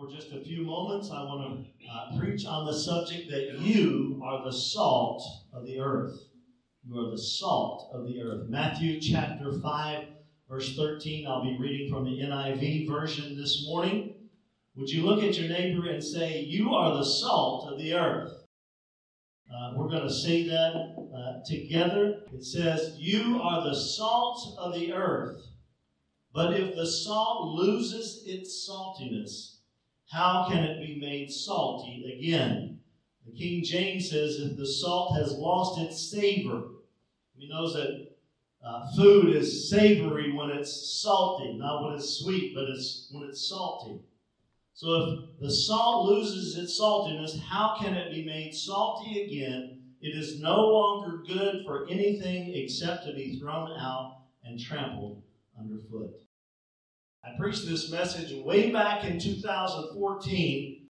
for just a few moments, I want to uh, preach on the subject that you are the salt of the earth. You are the salt of the earth. Matthew chapter 5, verse 13. I'll be reading from the NIV version this morning. Would you look at your neighbor and say, You are the salt of the earth? Uh, we're going to say that uh, together. It says, You are the salt of the earth. But if the salt loses its saltiness, how can it be made salty again? The King James says, If the salt has lost its savor, he knows that uh, food is savory when it's salty, not when it's sweet, but it's when it's salty. So if the salt loses its saltiness, how can it be made salty again? It is no longer good for anything except to be thrown out and trampled underfoot. I preached this message way back in 2014.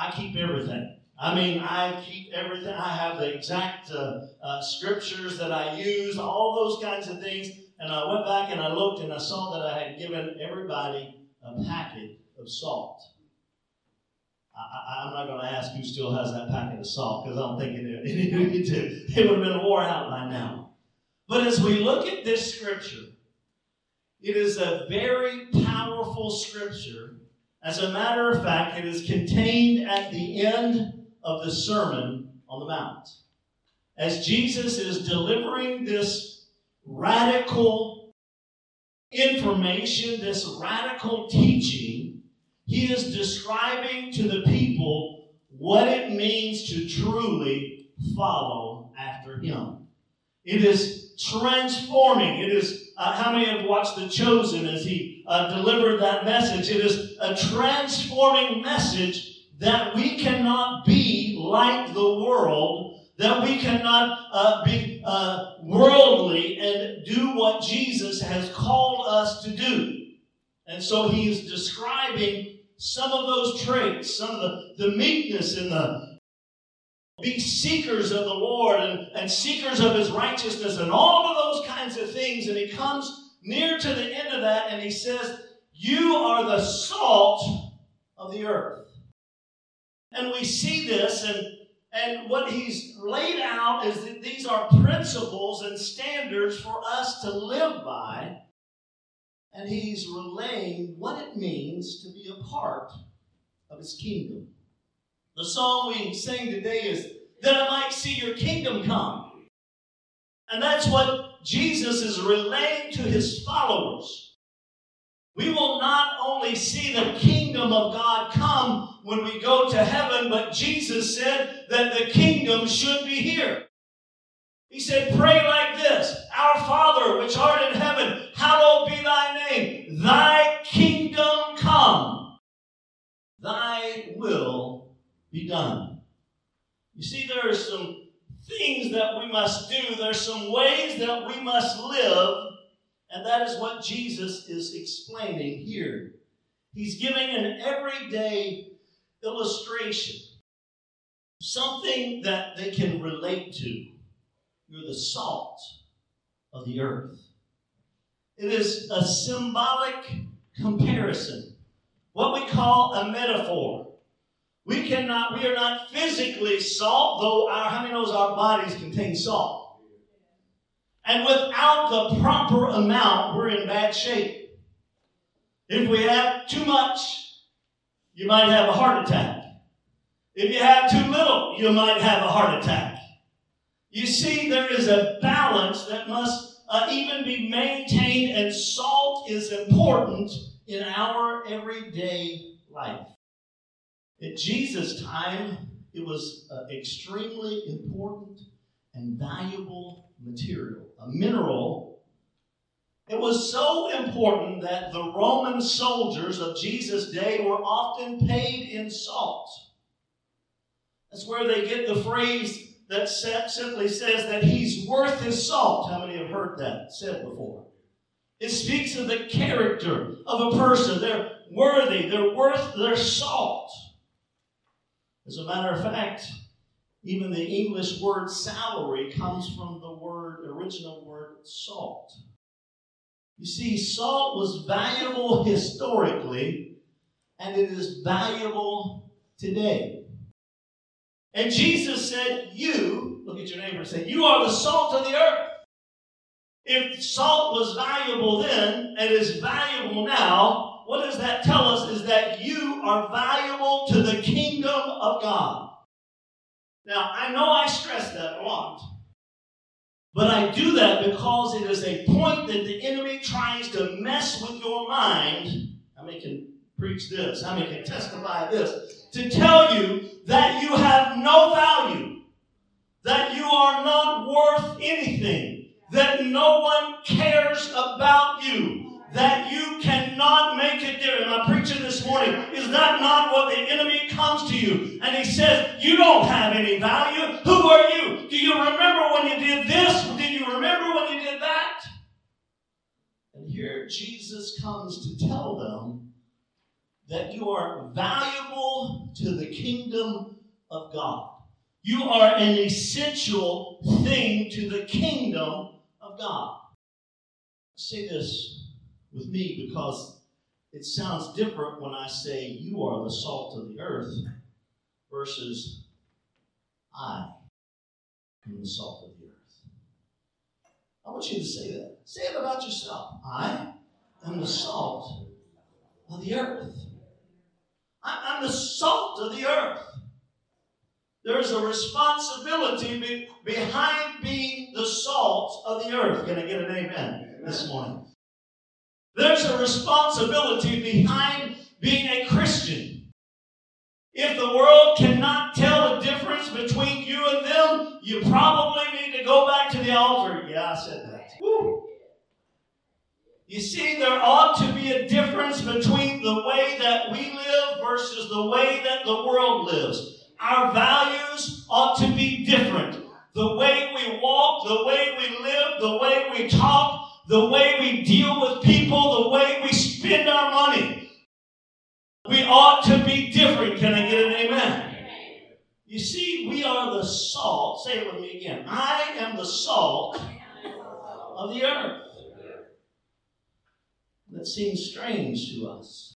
I keep everything. I mean, I keep everything. I have the exact uh, uh, scriptures that I use, all those kinds of things. And I went back and I looked and I saw that I had given everybody a packet of salt. I, am not going to ask who still has that packet of salt because I don't think it, it, it, it would have been wore out by now. But as we look at this scripture, it is a very powerful scripture. As a matter of fact, it is contained at the end of the Sermon on the Mount. As Jesus is delivering this radical information, this radical teaching, he is describing to the people what it means to truly follow after him. It is transforming. It is, uh, how many have watched The Chosen as he uh, delivered that message? It is a transforming message that we cannot be like the world, that we cannot uh, be uh, worldly and do what Jesus has called us to do. And so he is describing some of those traits, some of the, the meekness and the be seekers of the Lord and, and seekers of his righteousness and all of those kinds of things. And he comes near to the end of that and he says, You are the salt of the earth. And we see this, and, and what he's laid out is that these are principles and standards for us to live by and he's relaying what it means to be a part of his kingdom. The song we sing today is, That I might see your kingdom come. And that's what Jesus is relaying to his followers. We will not only see the kingdom of God come when we go to heaven, but Jesus said that the kingdom should be here. He said, Pray like this Our Father, which art in heaven, hallowed be thy name. Thy kingdom come. Thy will be done. You see, there are some things that we must do, there's some ways that we must live, and that is what Jesus is explaining here. He's giving an everyday illustration, something that they can relate to. You're the salt of the earth. It is a symbolic comparison, what we call a metaphor. We cannot, we are not physically salt, though our, how many knows our bodies contain salt? And without the proper amount, we're in bad shape. If we have too much, you might have a heart attack. If you have too little, you might have a heart attack. You see, there is a balance that must uh, even be maintained, and salt is important in our everyday life. At Jesus' time, it was uh, extremely important and valuable material, a mineral. It was so important that the Roman soldiers of Jesus' day were often paid in salt. That's where they get the phrase that simply says that he's worth his salt. How many have heard that said before? It speaks of the character of a person. They're worthy, they're worth their salt. As a matter of fact, even the English word salary comes from the word, original word salt. You see, salt was valuable historically, and it is valuable today. And Jesus said, You, look at your neighbor and say, You are the salt of the earth. If salt was valuable then and is valuable now, what does that tell us? Is that you are valuable to the kingdom of God. Now, I know I stress that a lot, but I do that because it is a point that the enemy tries to mess with your mind. How many can preach this? How many can testify this? To tell you that you have no value, that you are not worth anything, that no one cares about you, that you cannot make a difference. My preaching this morning is that not what the enemy comes to you and he says, You don't have any value. Who are you? Do you remember when you did this? Did you remember when you did that? And here Jesus comes to tell them that you are valuable to the kingdom of God. You are an essential thing to the kingdom of God. Say this with me because it sounds different when I say you are the salt of the earth versus I am the salt of the earth. I want you to say that. Say it about yourself. I am the salt of the earth. I'm the salt of the earth. There's a responsibility be, behind being the salt of the earth. Can I get an amen this morning? There's a responsibility behind being a Christian. If the world cannot tell the difference between you and them, you probably need to go back to the altar. Yeah, I said that. Woo. You see, there ought to be a difference between the way that we live versus the way that the world lives. Our values ought to be different. The way we walk, the way we live, the way we talk, the way we deal with people, the way we spend our money. We ought to be different. Can I get an amen? You see, we are the salt. Say it with me again. I am the salt of the earth. That seems strange to us.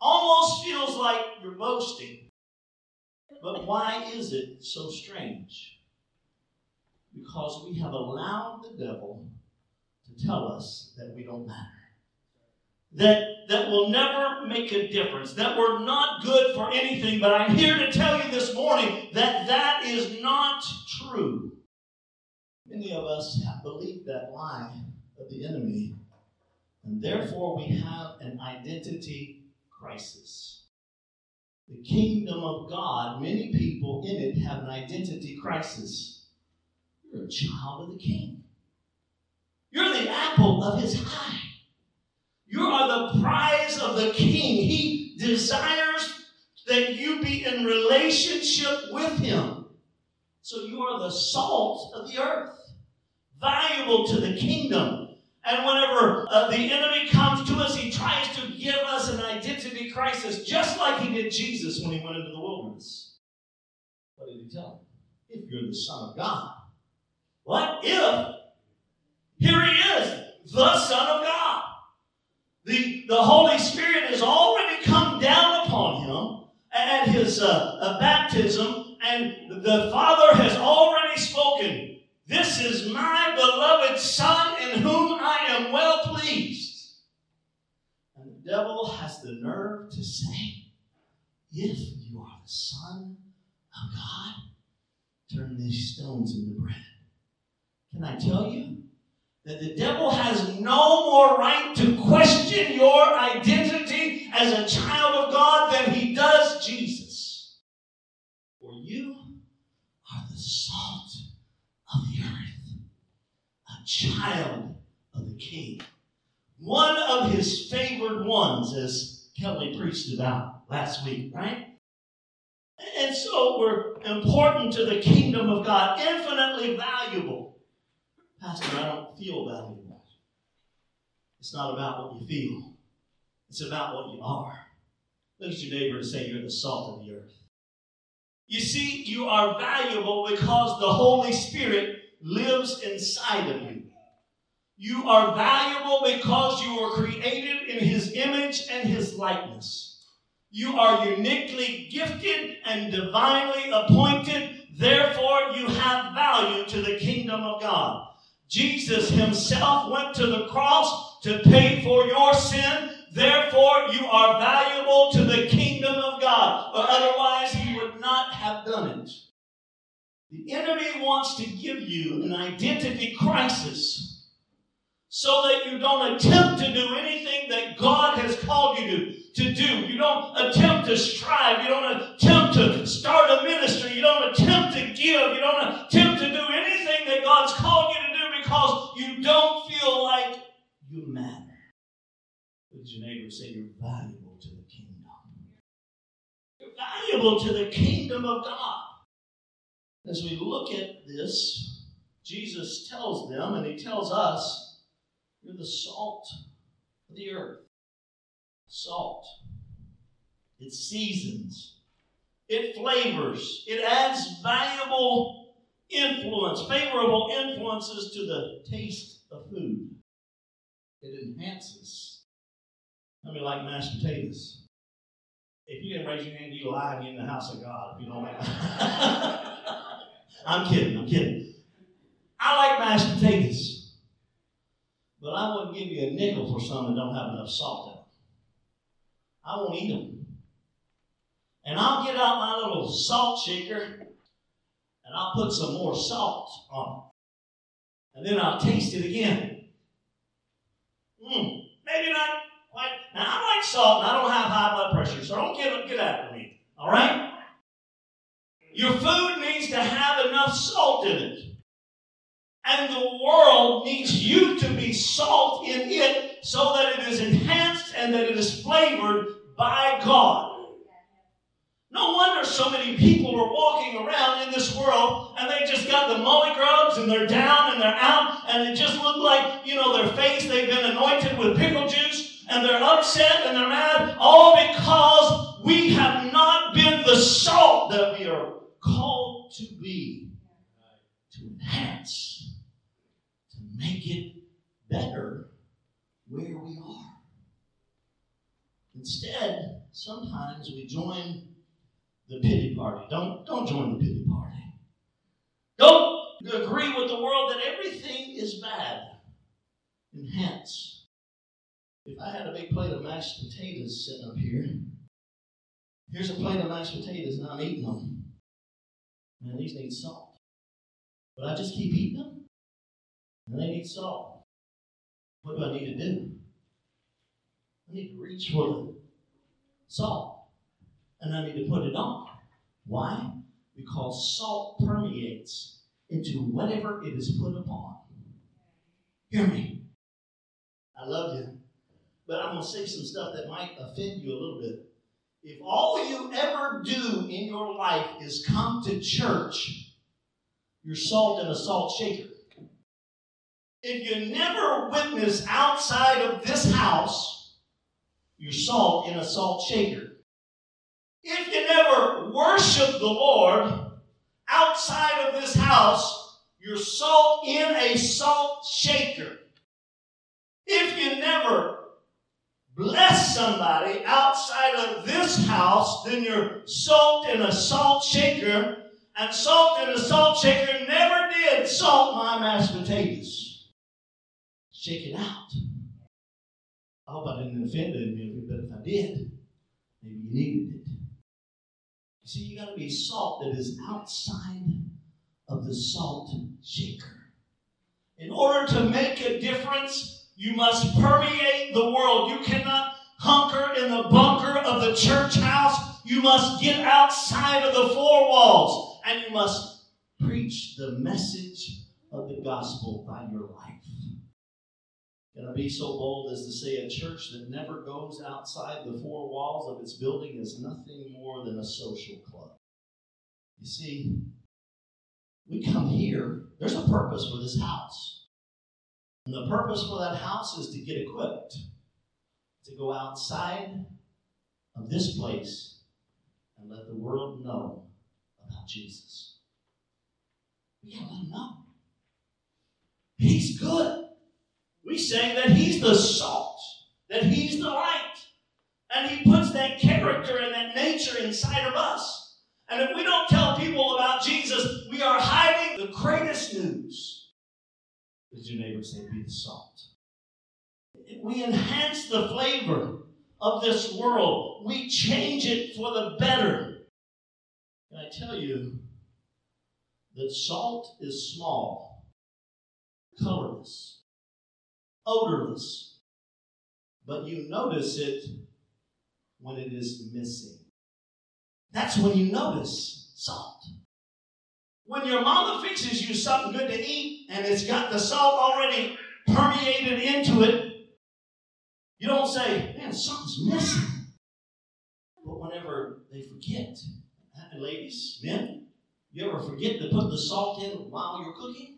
Almost feels like you're boasting. But why is it so strange? Because we have allowed the devil to tell us that we don't matter. That, that will never make a difference, that we're not good for anything. But I'm here to tell you this morning that that is not true. Many of us have believed that lie of the enemy, and therefore we have an identity crisis the kingdom of God, many people in it have an identity crisis. You're a child of the king. You're the apple of his eye. You are the prize of the king. He desires that you be in relationship with him. So you are the salt of the earth, valuable to the kingdom. And whenever uh, the enemy comes to us, he tries to give us an identity crisis, just like he did Jesus when he went into the wilderness. What did he tell him? If you're the Son of God. What if? Here he is, the Son of God. The, the Holy Spirit has already come down upon him at his uh, baptism, and the Father has already spoken. This is my beloved Son in whom I am well pleased. And the devil has the nerve to say, If you are the Son of God, turn these stones into bread. Can I tell you that the devil has no more right to question your identity as a child of God than he does Jesus? For you are the salt of the earth, a child of the king. One of his favored ones, as Kelly preached about last week, right? And so we're important to the kingdom of God, infinitely valuable. Pastor, I don't feel valuable. It's not about what you feel, it's about what you are. Look at your neighbor and say, You're the salt of the earth. You see, you are valuable because the Holy Spirit lives inside of you. You are valuable because you were created in His image and His likeness. You are uniquely gifted and divinely appointed. Therefore, you have value to the kingdom of God. Jesus himself went to the cross to pay for your sin. Therefore, you are valuable to the kingdom of God. Or otherwise, he would not have done it. The enemy wants to give you an identity crisis so that you don't attempt to do anything that God has called you to, to do. You don't attempt to strive. You don't attempt to start a ministry. You don't attempt to give. You don't attempt to do anything that God's called you to because you don't feel like you matter. At your neighbor say, You're valuable to the kingdom. You're valuable to the kingdom of God. As we look at this, Jesus tells them, and he tells us, you're the salt of the earth. Salt. It seasons. It flavors. It adds valuable influence, favorable influences to the taste of food. It enhances. I mean, like mashed potatoes? If you didn't raise your hand, you lie in the house of God. If you don't like I'm kidding, I'm kidding. I like mashed potatoes. But I wouldn't give you a nickel for some that don't have enough salt in them. I won't eat them. And I'll get out my little salt shaker I'll put some more salt on it. And then I'll taste it again. Mmm, maybe not quite. Now, I like salt and I don't have high blood pressure, so don't get, get after me. All right? Your food needs to have enough salt in it. And the world needs you to be salt in it so that it is enhanced and that it is flavored by God. No wonder so many people are walking around in this world and they just got the molly grubs and they're down and they're out and it just look like, you know, their face, they've been anointed with pickle juice and they're upset and they're mad, all because we have not been the salt that we are called to be to enhance to make it better where we are. Instead, sometimes we join the pity party. Don't, don't join the pity party. Don't agree with the world that everything is bad. And hence, if I had a big plate of mashed potatoes sitting up here, here's a plate of mashed potatoes and I'm eating them. Man, these need salt. But I just keep eating them? And they need salt. What do I need to do? I need to reach for the salt. And I need to put it on. Why? Because salt permeates into whatever it is put upon. Hear me. I love you. But I'm going to say some stuff that might offend you a little bit. If all you ever do in your life is come to church, you're salt in a salt shaker if you never witness outside of this house, you're salt in a salt shaker. If you never worship the Lord outside of this house, you're salt in a salt shaker. If you never bless somebody outside of this house, then you're salt in a salt shaker, and salt in a salt shaker never did salt my mashed potatoes. Shake it out. I hope I didn't offend any of you, but if I did, maybe you needed it. See, you got to be salt that is outside of the salt shaker. In order to make a difference, you must permeate the world. You cannot hunker in the bunker of the church house. You must get outside of the four walls and you must preach the message of the gospel by your life. Can I be so bold as to say a church that never goes outside the four walls of its building is nothing more than a social club? You see, we come here, there's a purpose for this house. And the purpose for that house is to get equipped, to go outside of this place and let the world know about Jesus. We gotta let them know. He's good. We say that He's the salt, that He's the light, And He puts that character and that nature inside of us. And if we don't tell people about Jesus, we are hiding the greatest news. Does your neighbor say, be the salt? We enhance the flavor of this world. We change it for the better. Can I tell you that salt is small, colorless, odorless, but you notice it when it is missing. That's when you notice salt. When your mama fixes you something good to eat and it's got the salt already permeated into it, you don't say, man, something's missing. But whenever they forget, ladies, men, you ever forget to put the salt in while you're cooking?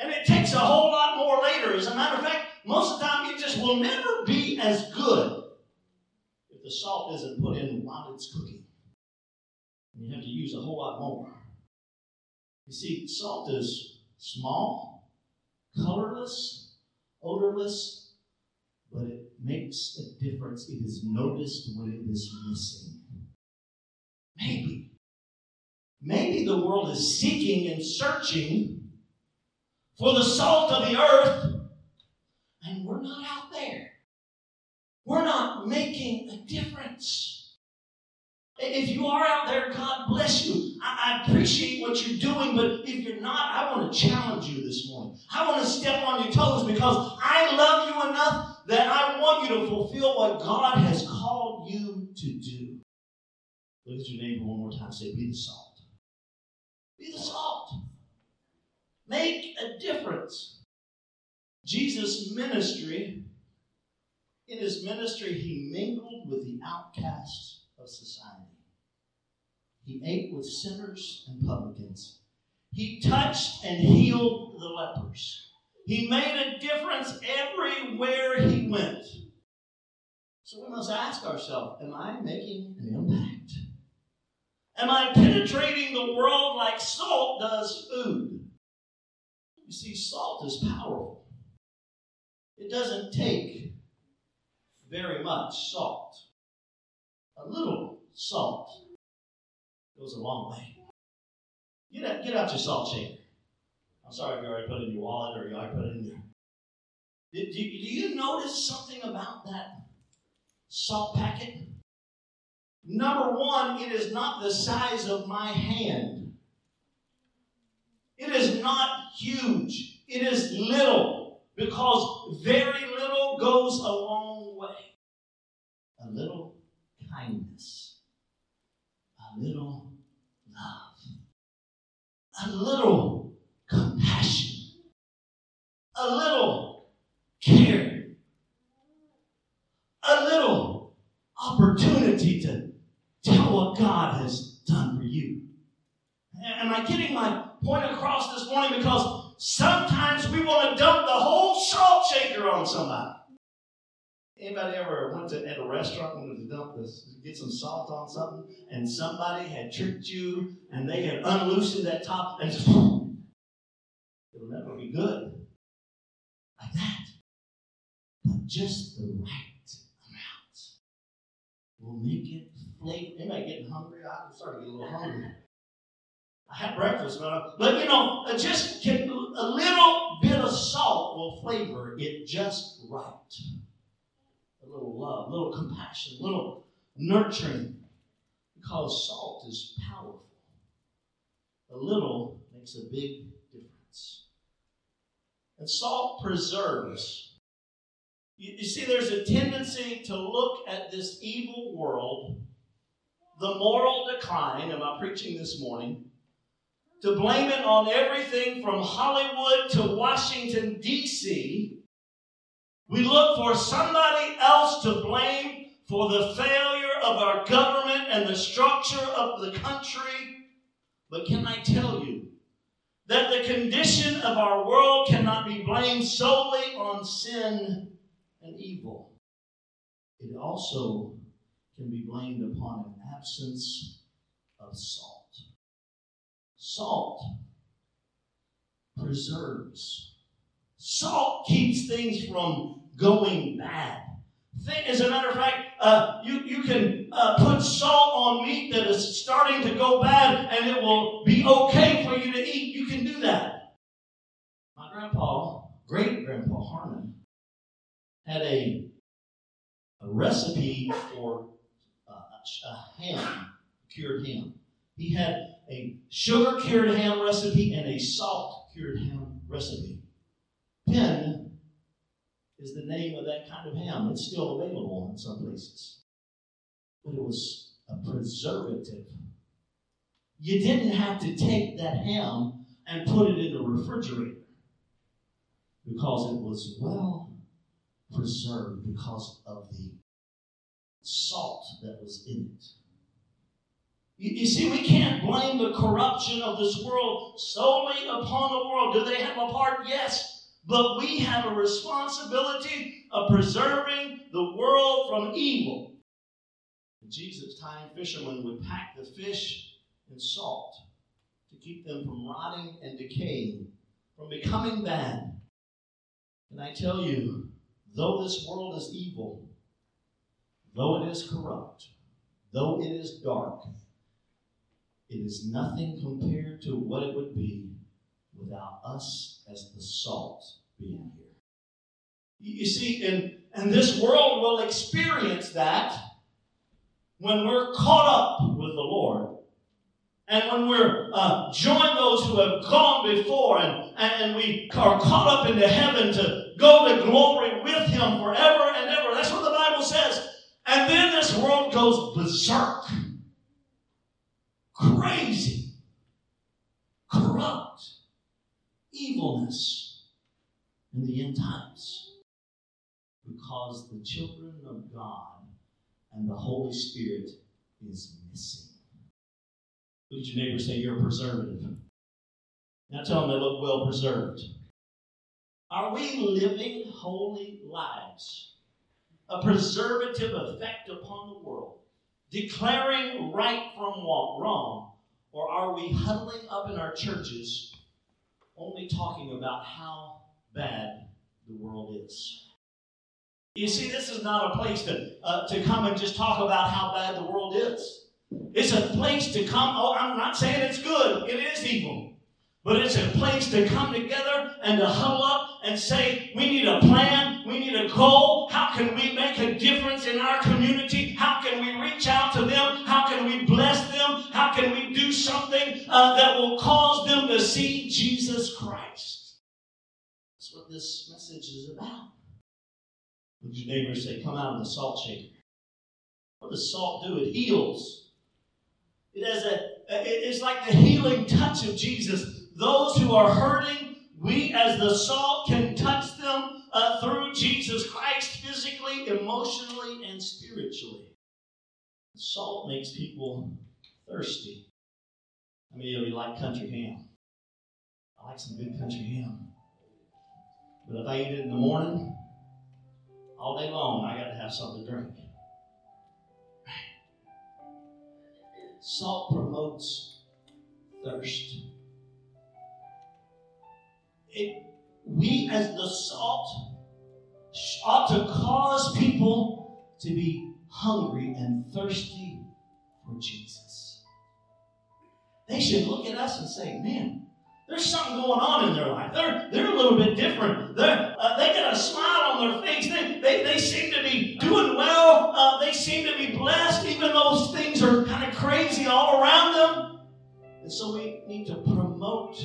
And it takes a whole lot more later. As a matter of fact, most of the time it just will never be as good if the salt isn't put in while it's cooking. You have to use a whole lot more. You see, salt is small, colorless, odorless, but it makes a difference. It is noticed when it is missing. Maybe. Maybe the world is seeking and searching for the salt of the earth, and we're not out there. We're not making a difference. If you are out there, God bless you. I, appreciate what you're doing, but if you're not, I want to challenge you this morning. I want to step on your toes because I love you enough that I want you to fulfill what God has called you to do. Look at your neighbor one more time. Say, be the salt. Be the salt. Make a difference. Jesus' ministry, in his ministry, he mingled with the outcasts of society. He ate with sinners and publicans. He touched and healed the lepers. He made a difference everywhere he went. So we must ask ourselves Am I making an impact? Am I penetrating the world like salt does food? You see, salt is powerful. It doesn't take very much salt. A little salt goes a long way. Get out, get out your salt shaker. I'm sorry if you already put it in your wallet or you already put it in there. Do, do, do you notice something about that salt packet? Number one, it is not the size of my hand. It is not huge. It is little because very little goes a long way. A little kindness, a little love, a little compassion, a little care, a little opportunity to tell what God has done for you. Am I getting my point across this morning? Because sometimes we want to dump the whole salt shaker on somebody. Anybody ever went to at a restaurant wanted to dump this, get some salt on something, and somebody had tricked you and they had unloosened that top and just it'll never be good. Like that. But just the right amount will make it flavor. Anybody getting hungry? I'm starting to get a little hungry. I had breakfast, but, but you know, uh, just a little bit of salt will flavor it just right. A little love, a little compassion, a little nurturing, because salt is powerful. A little makes a big difference. And salt preserves. You, you see, there's a tendency to look at this evil world the moral decline, am I preaching this morning? To blame it on everything from Hollywood to Washington, D.C. We look for somebody else to blame for the failure of our government and the structure of the country. But can I tell you that the condition of our world cannot be blamed solely on sin and evil? It also can be blamed upon an absence of salt. Salt preserves. Salt keeps things from going bad. As a matter of fact, uh, you, you can uh, put salt on meat that is starting to go bad and it will be okay for you to eat. You can do that. My grandpa, great grandpa Harmon, had a, a recipe for uh, a ham, cured ham. He had a sugar cured ham recipe and a salt cured ham recipe. Penn is the name of that kind of ham. It's still available in some places. But it was a preservative. You didn't have to take that ham and put it in the refrigerator because it was well preserved because of the salt that was in it. You, you, see, we can't blame the corruption of this world solely upon the world. Do they have a part? Yes. But we have a responsibility of preserving the world from evil. In Jesus' time, fishermen would pack the fish in salt to keep them from rotting and decaying, from becoming bad. And I tell you, though this world is evil, though it is corrupt, though it is dark, it is nothing compared to what it would be without us as the salt being here. You see, and, and this world will experience that when we're caught up with the Lord. And when we're uh, join those who have gone before and, and we are caught up into heaven to go to glory with Him forever and ever. That's what the Bible says. And then this world goes berserk crazy, corrupt, evilness in the end times. Because the children of God and the Holy Spirit is missing. Look at your neighbor say, You're a preservative. Now tell them they look well preserved. Are we living holy lives? A preservative effect upon the world declaring right from wrong, or are we huddling up in our churches only talking about how bad the world is? You see, this is not a place to, uh, to come and just talk about how bad the world is. It's a place to come. Oh, I'm not saying it's good, it is evil. But it's a place to come together and to huddle up and say, we need a plan, we need a goal. How can we make a difference in our community? How can we reach out to them? How can we bless them? How can we do something uh, that will cause them to see Jesus Christ? That's what this message is about. Would your neighbor say, come out of the salt shaker? What does salt do? It heals. It has a, it's like the healing touch of Jesus those who are hurting, we as the salt can touch them uh, through Jesus Christ physically, emotionally, and spiritually. Salt makes people thirsty. Many of you like country ham? I like some good country ham. But if I eat it in the morning, all day long, I got to have something to drink. Salt promotes thirst it, we as the salt ought to cause people to be hungry and thirsty for Jesus. They should look at us and say, man, there's something going on in their life. They're, they're a little bit different. They're, uh, they got a smile on their face. They, they, they seem to be doing well. Uh, they seem to be blessed, even though things are kind of crazy all around them. And so we need to promote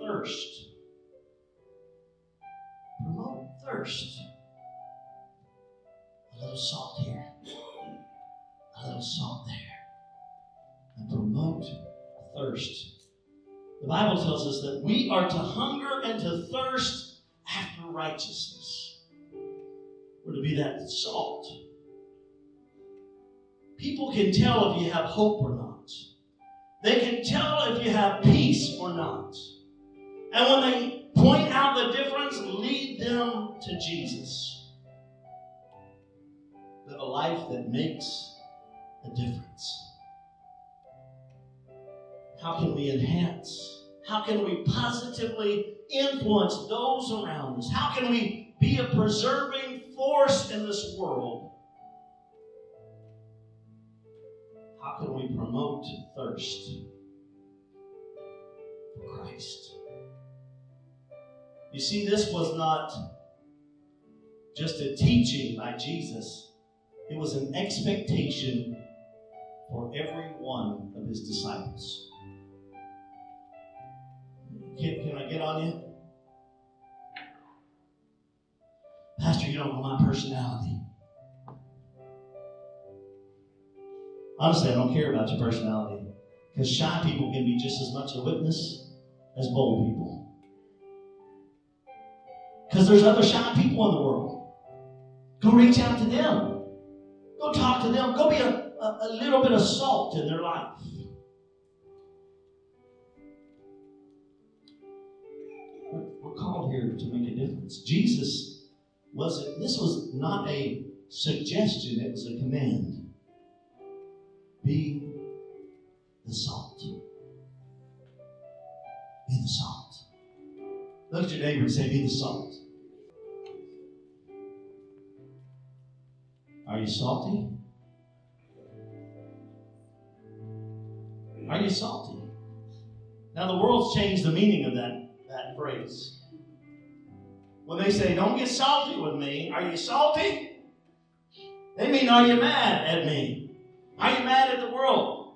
thirst thirst. A little salt here, a little salt there, and promote thirst. The Bible tells us that we are to hunger and to thirst after righteousness. We're to be that salt. People can tell if you have hope or not. They can tell if you have peace or not. And when they point out the difference, lead them to Jesus. Live a life that makes a difference. How can we enhance? How can we positively influence those around us? How can we be a preserving force in this world how can we promote thirst for Christ? You see, this was not just a teaching by Jesus, it was an expectation for every one of his disciples. Can, can I get on you? Pastor, you don't know my personality. Honestly, I don't care about your personality. Because shy people can be just as much a witness as bold people. Because there's other shy people in the world. Go reach out to them. Go talk to them. Go be a, a, a little bit of salt in their life. We're called here to make a difference. Jesus was this was not a suggestion, it was a command. Be the salt. Be the salt. Look at your neighbor and say, Be the salt. Are you salty? Are you salty? Now, the world's changed the meaning of that, that phrase. When they say, Don't get salty with me, are you salty? They mean, Are you mad at me? Are you mad at the world?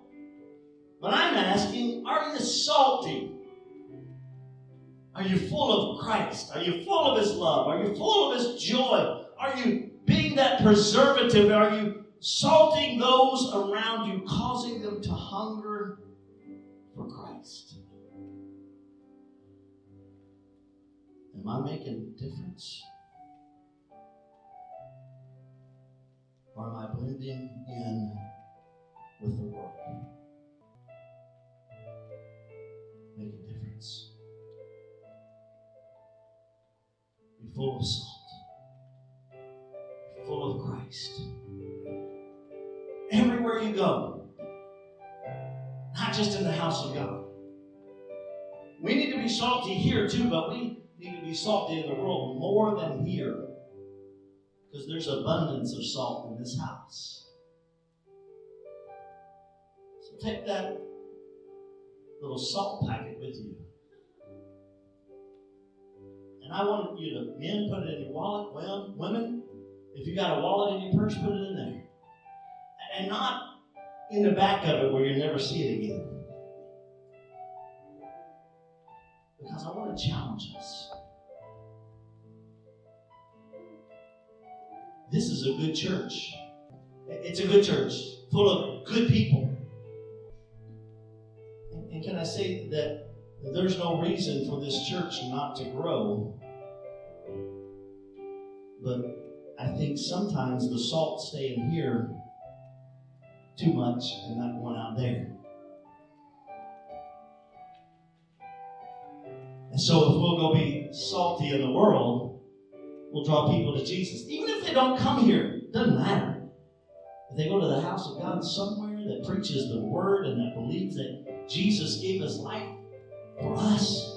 But I'm asking, Are you salty? Are you full of Christ? Are you full of His love? Are you full of His joy? Are you that preservative? Are you salting those around you, causing them to hunger for Christ? Am I making a difference? Or am I blending in with the world? Make a difference. Be full of salty here too, but we need to be salty in the world more than here. Because there's abundance of salt in this house. So take that little salt packet with you. And I want you to, men, put it in your wallet. Well, women, if you got a wallet in your purse, put it in there. And not in the back of it where you'll never see it again. Because I want to challenge us. This is a good church. It's a good church, full of good people. And can I say that there's no reason for this church not to grow? But I think sometimes the salt stay in here too much and not going out there. And so if we'll go be salty in the world, we'll draw people to Jesus. Even if they don't come here, doesn't matter. If they go to the house of God somewhere that preaches the word and that believes that Jesus gave his life for us,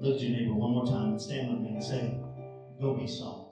Look at your neighbor one more time and stand with me and say, Go be salt.